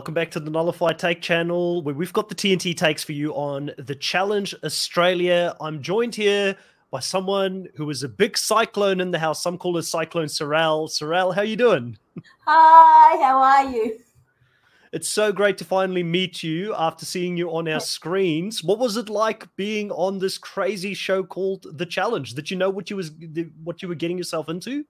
Welcome back to the Nullified Take channel, where we've got the TNT takes for you on the Challenge Australia. I'm joined here by someone who is a big cyclone in the house. Some call her Cyclone Cyrell. Cyrell, how you doing? Hi, how are you? It's so great to finally meet you after seeing you on our screens. What was it like being on this crazy show called The Challenge? Did you know what you was what you were getting yourself into?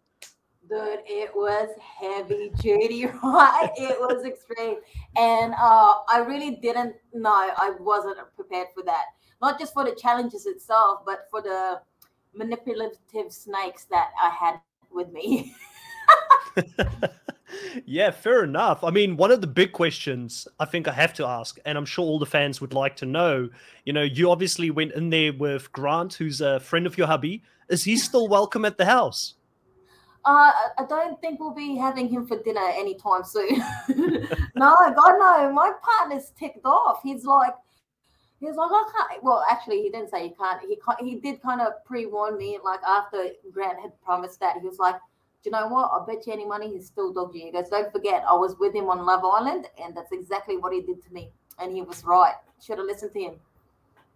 Dude, it was heavy duty, right? it was extreme. And uh, I really didn't know, I wasn't prepared for that. Not just for the challenges itself, but for the manipulative snakes that I had with me. yeah, fair enough. I mean, one of the big questions I think I have to ask, and I'm sure all the fans would like to know, you know, you obviously went in there with Grant, who's a friend of your hubby. Is he still welcome at the house? Uh, I don't think we'll be having him for dinner anytime soon. no, God, no. My partner's ticked off. He's like, he's like, I can't. Well, actually, he didn't say he can't. He can't, he did kind of pre-warn me, like after Grant had promised that. He was like, do you know what? I'll bet you any money he's still dodging. He goes, don't forget, I was with him on Love Island, and that's exactly what he did to me. And he was right. Should have listened to him.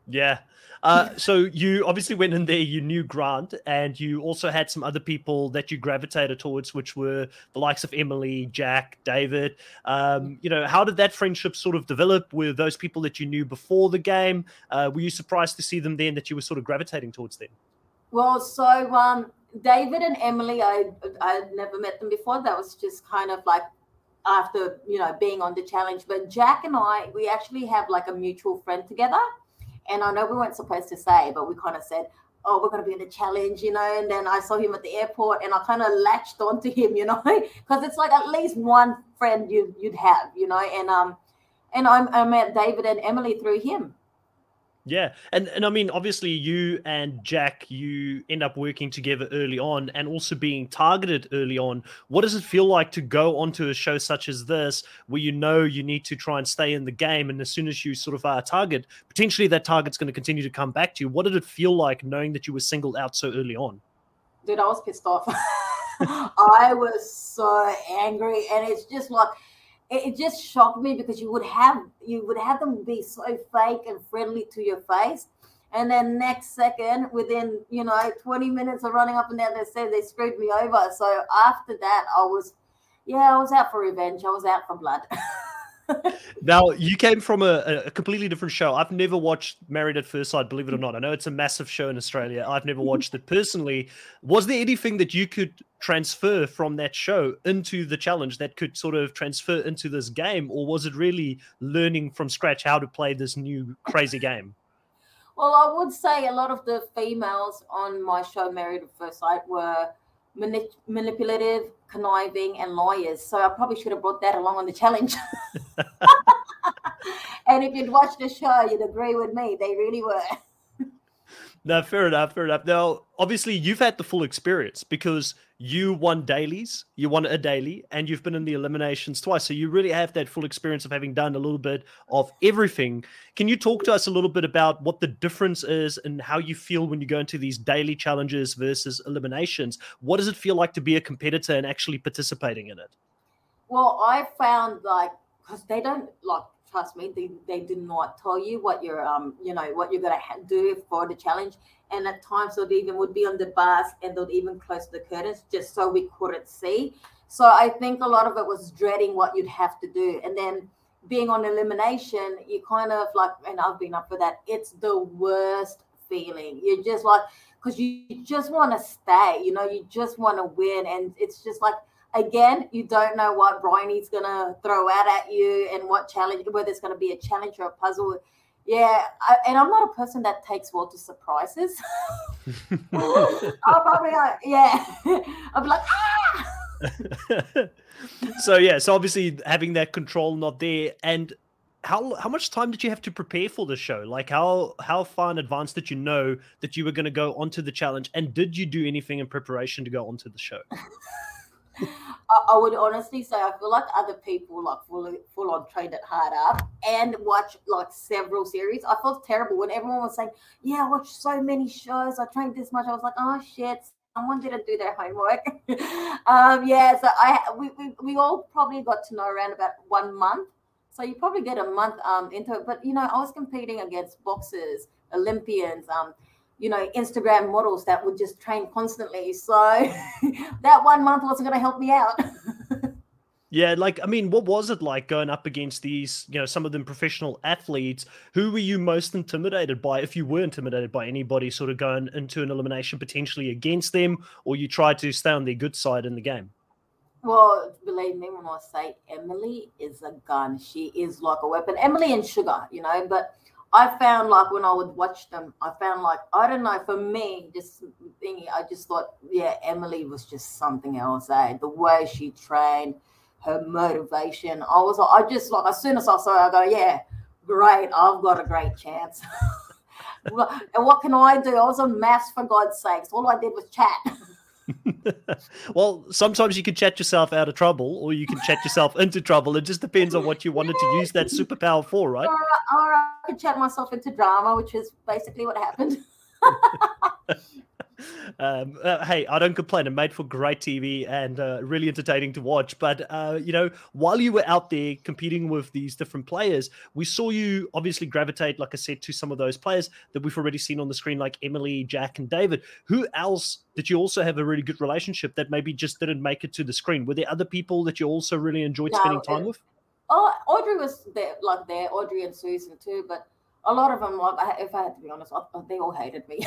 Yeah. Uh, so you obviously went in there, you knew Grant, and you also had some other people that you gravitated towards, which were the likes of Emily, Jack, David. Um, you know, how did that friendship sort of develop with those people that you knew before the game? Uh, were you surprised to see them then that you were sort of gravitating towards them? Well, so um, David and Emily, I I never met them before. That was just kind of like after you know being on the challenge. But Jack and I, we actually have like a mutual friend together and I know we weren't supposed to say, but we kind of said, oh, we're going to be in the challenge, you know. And then I saw him at the airport and I kind of latched onto him, you know, because it's like at least one friend you, you'd have, you know. And um, and I, I met David and Emily through him. Yeah, and and I mean, obviously, you and Jack, you end up working together early on, and also being targeted early on. What does it feel like to go onto a show such as this, where you know you need to try and stay in the game, and as soon as you sort of are a target, potentially that target's going to continue to come back to you. What did it feel like knowing that you were singled out so early on? Dude, I was pissed off. I was so angry, and it's just like it, just shocked me because you would have you would have them be so fake and friendly to your face. And then next second within you know 20 minutes of running up and down they said they screwed me over. So after that i was yeah i was out for revenge. I was out for blood now you came from a, a, completely different show. I've never watched Married at First Sight, believe it or not. I know it's a massive show in Australia. I've never watched it personally. Was there anything that you could transfer from that show into the challenge that could sort of transfer into this game, or was it really learning from scratch how to play this new crazy game? Well, I would say a lot of the females on my show, Married at First Sight, were manipulative, conniving, and lawyers. So I probably should have brought that along on the challenge. and if you'd watched the show, you'd agree with me. They really were. No, fair enough, fair enough. Now, obviously, you've had the full experience because you won dailies, you won a daily, and you've been in the eliminations twice. So you really have that full experience of having done a little bit of everything. Can you talk to us a little bit about what the difference is and how you feel when you go into these daily challenges versus eliminations? What does it feel like to be a competitor and actually participating in it? Well, I found like because they don't like trust me, they, they do not tell you what you're um you know what you're gonna ha- do for the challenge. And at times they even would be on the bus and they'd even close the curtains just so we couldn't see. So I think a lot of it was dreading what you'd have to do. And then being on elimination, you kind of like, and I've been up for that, it's the worst feeling. You're just like, because you just want to stay, you know, you just want to win. And it's just like, again, you don't know what Bryony's going to throw out at you and what challenge, whether it's going to be a challenge or a puzzle. Yeah, I, and I'm not a person that takes well to surprises. I'll probably, yeah, I'll be like, ah. so yeah, so obviously having that control not there, and how how much time did you have to prepare for the show? Like how how far in advance did you know that you were going to go onto the challenge, and did you do anything in preparation to go onto the show? I, would honestly say I feel like other people like full full on trained it hard up and watch like several series. I felt terrible when everyone was saying, "Yeah, I watched so many shows. I trained this much." I was like, "Oh shit." Someone didn't do their homework. um, yeah, so I we, we we all probably got to know around about one month. So you probably get a month um, into it. But you know, I was competing against boxers, Olympians, um, you know, Instagram models that would just train constantly. So that one month wasn't going to help me out. Yeah, like I mean, what was it like going up against these, you know, some of them professional athletes? Who were you most intimidated by, if you were intimidated by anybody sort of going into an elimination potentially against them, or you tried to stay on their good side in the game? Well, believe me when I say Emily is a gun. She is like a weapon. Emily and Sugar, you know, but I found like when I would watch them, I found like I don't know. For me, just thinking, I just thought, yeah, Emily was just something else. Eh? The way she trained, her motivation. I was, like, I just like as soon as I saw her, I go, yeah, great, I've got a great chance. and what can I do? I was a MAFS for God's sakes. All I did was chat. well, sometimes you can chat yourself out of trouble, or you can chat yourself into trouble. It just depends on what you wanted to use that superpower for, right? Or, or I could chat myself into drama, which is basically what happened. um, uh, hey, I don't complain. It made for great TV and uh, really entertaining to watch. But uh, you know, while you were out there competing with these different players, we saw you obviously gravitate, like I said, to some of those players that we've already seen on the screen, like Emily, Jack, and David. Who else did you also have a really good relationship that maybe just didn't make it to the screen? Were there other people that you also really enjoyed no, spending time with? Oh, Audrey was there, like there, Audrey and Susan too, but a lot of them, like, if I had to be honest, they all hated me.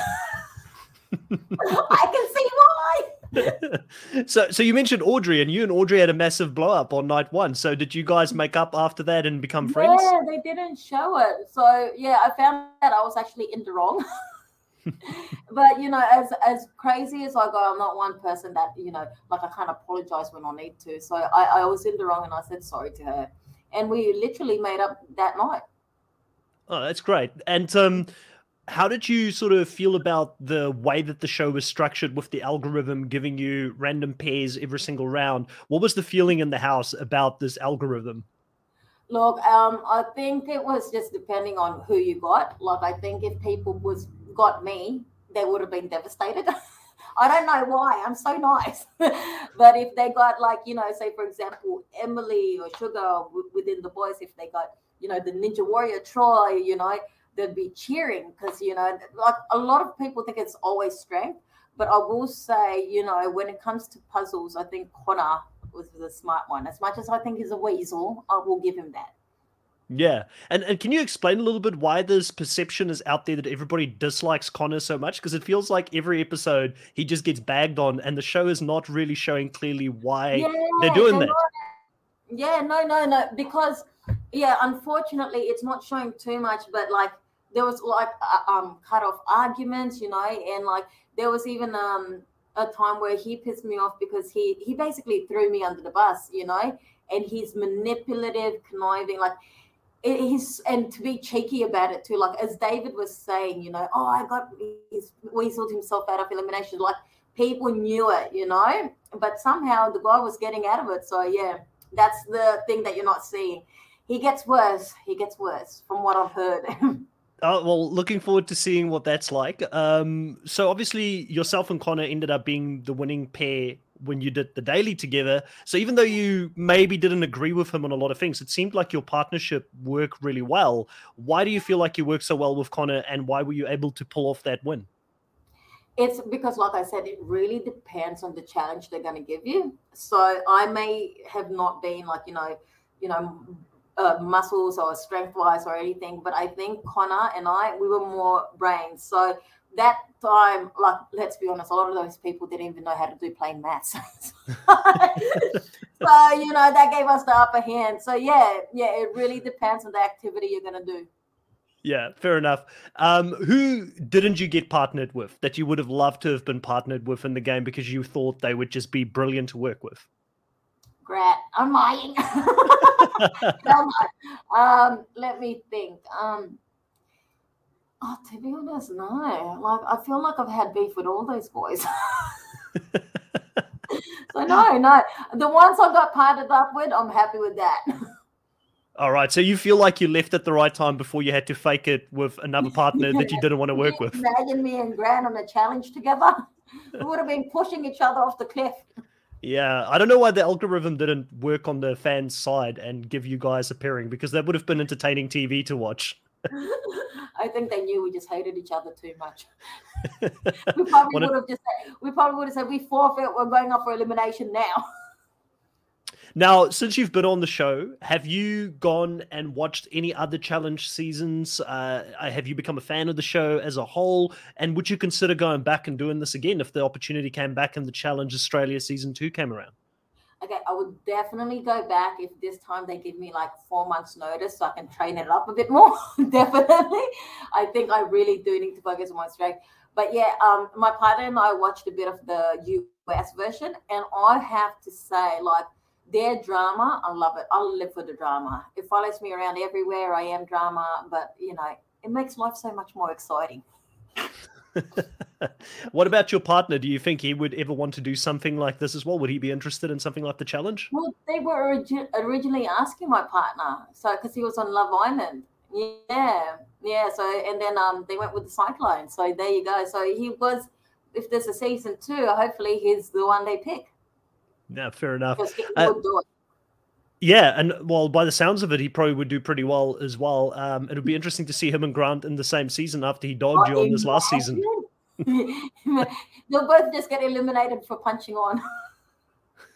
I can see why. so, so you mentioned Audrey, and you and Audrey had a massive blow up on night one. So, did you guys make up after that and become friends? Yeah, they didn't show it. So, yeah, I found that I was actually in the wrong. but you know, as as crazy as I go, I'm not one person that you know, like I can't apologize when I need to. So I, I was in the wrong, and I said sorry to her, and we literally made up that night. Oh, that's great. And um, how did you sort of feel about the way that the show was structured with the algorithm giving you random pairs every single round? What was the feeling in the house about this algorithm? Look, um, I think it was just depending on who you got. Like, I think if people was got me, they would have been devastated. I don't know why. I'm so nice. but if they got like, you know, say for example, Emily or Sugar within the boys, if they got, you know, the Ninja Warrior Troy, you know, they'd be cheering because you know like a lot of people think it's always strength but i will say you know when it comes to puzzles i think connor was the smart one as much as i think he's a weasel i will give him that yeah. And and can you explain a little bit why this perception is out there that everybody dislikes Connor so much? Because it feels like every episode he just gets bagged on and the show is not really showing clearly why yeah, they're doing they're that. Not, yeah, no, no, no. Because yeah, unfortunately it's not showing too much, but like there was like uh, um cut off arguments, you know, and like there was even um a time where he pissed me off because he he basically threw me under the bus, you know, and he's manipulative, conniving, like he's and to be cheeky about it too, like as David was saying, you know, oh, I got he's weaseled himself out of elimination, like people knew it, you know, but somehow the guy was getting out of it. So yeah, that's the thing that you're not seeing. He gets worse. He gets worse from what I've heard. Oh, well, looking forward to seeing what that's like. Um, so obviously, yourself and Connor ended up being the winning pair when you did the daily together. So even though you maybe didn't agree with him on a lot of things, it seemed like your partnership worked really well. Why do you feel like you worked so well with Connor, and why were you able to pull off that win? It's because, like I said, it really depends on the challenge they're going to give you. So I may have not been like you know, you know, uh, muscles or strength wise or anything, but I think Connor and I, we were more brains. So that time, like, let's be honest, a lot of those people didn't even know how to do plain maths. so, you know, that gave us the upper hand. So, yeah, yeah, it really depends on the activity you're going to do. Yeah, fair enough. Um, who didn't you get partnered with that you would have loved to have been partnered with in the game because you thought they would just be brilliant to work with? Grat, I'm lying. um, let me think. Um, oh, to be honest, no. Like I feel like I've had beef with all those boys. so no, no. The ones I got partnered up with, I'm happy with that. All right. So you feel like you left at the right time before you had to fake it with another partner that you didn't want to work with. Imagine me and Grant on a challenge together. We would have been pushing each other off the cliff. Yeah, I don't know why the algorithm didn't work on the fans' side and give you guys a pairing because that would have been entertaining TV to watch. I think they knew we just hated each other too much. we probably would have just said, we probably would have said we forfeit. We're going off for elimination now. Now, since you've been on the show, have you gone and watched any other challenge seasons? Uh, have you become a fan of the show as a whole? And would you consider going back and doing this again if the opportunity came back and the Challenge Australia season two came around? Okay, I would definitely go back if this time they give me like four months notice so I can train it up a bit more. definitely. I think I really do need to focus on my strength. But yeah, um, my partner and I watched a bit of the US version, and I have to say, like, their drama, I love it. I live for the drama. It follows me around everywhere. I am drama, but you know, it makes life so much more exciting. what about your partner? Do you think he would ever want to do something like this as well? Would he be interested in something like the challenge? Well, they were origi- originally asking my partner, so because he was on Love Island. Yeah, yeah. So and then um they went with the Cyclone. So there you go. So he was. If there's a season two, hopefully he's the one they pick. Yeah, fair enough. Uh, yeah, and well, by the sounds of it, he probably would do pretty well as well. Um, it'll be interesting to see him and Grant in the same season after he dogged oh, you on this last season. They'll both just get eliminated for punching on.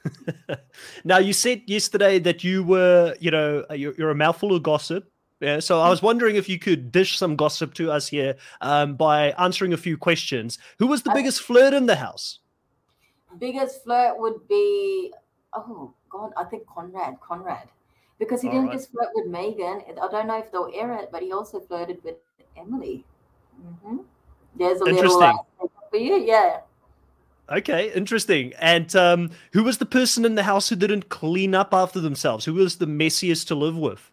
now, you said yesterday that you were, you know, uh, you're, you're, a mouthful of gossip. Yeah, so I was wondering if you could dish some gossip to us here um, by answering a few questions. Who was the uh, biggest flirt in the house? Biggest flirt would be oh god, I think Conrad. Conrad. Because he All didn't right. just flirt with Megan. I don't know if they'll air it, but he also flirted with Emily. Mm-hmm. There's a little uh, for you, yeah. Okay, interesting. And um, who was the person in the house who didn't clean up after themselves? Who was the messiest to live with?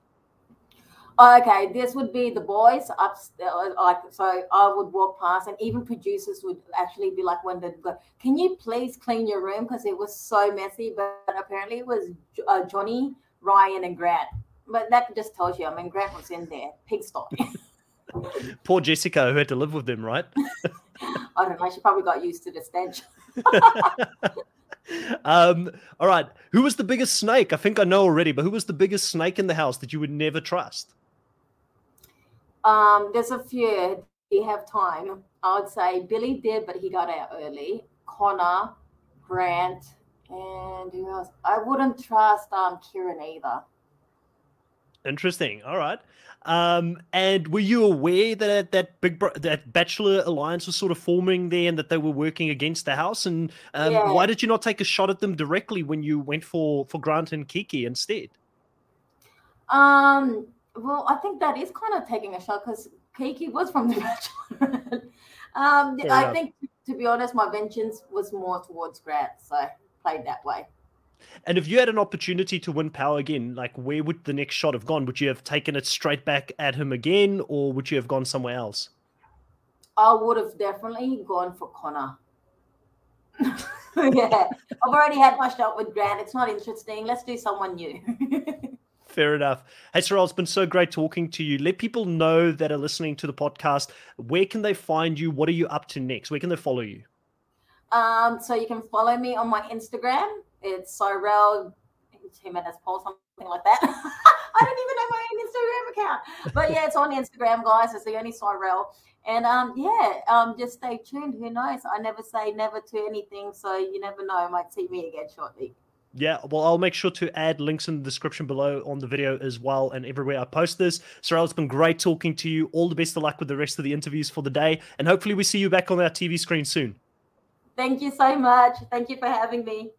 Okay, this would be the boys upstairs. Uh, like, so I would walk past, and even producers would actually be like, "When they go, can you please clean your room because it was so messy?" But apparently, it was uh, Johnny, Ryan, and Grant. But that just tells you. I mean, Grant was in there, pigsty. Poor Jessica, who had to live with them, right? I don't know. She probably got used to the stench. um, all right. Who was the biggest snake? I think I know already, but who was the biggest snake in the house that you would never trust? Um, there's a few. We have time. I would say Billy did, but he got out early. Connor, Grant, and who else? I wouldn't trust um Kieran either. Interesting. All right. Um, and were you aware that that big Bro- that Bachelor alliance was sort of forming there, and that they were working against the house? And um, yeah. why did you not take a shot at them directly when you went for for Grant and Kiki instead? Um, well, I think that is kind of taking a shot because Kiki was from the Bachelor. um, I think, to be honest, my vengeance was more towards Grant, so played that way. And if you had an opportunity to win power again, like where would the next shot have gone? Would you have taken it straight back at him again, or would you have gone somewhere else? I would have definitely gone for Connor. yeah, I've already had my shot with Grant. It's not interesting. Let's do someone new. Fair enough. Hey, Cyrell, it's been so great talking to you. Let people know that are listening to the podcast where can they find you? What are you up to next? Where can they follow you? Um, so you can follow me on my Instagram. It's Cyrell Jimenez Paule, something like that. I don't even know my own Instagram account. But yeah, it's on Instagram, guys. It's the only Cyrell. And um, yeah, um, just stay tuned. Who knows? I never say never to anything, so you never know. I might see me again shortly. Yeah, well, I'll make sure to add links in the description below on the video as well and everywhere I post this. Cyrell, it's been great talking to you. All the best of luck with the rest of the interviews for the day. And hopefully, we see you back on our TV screen soon. Thank you so much. Thank you for having me.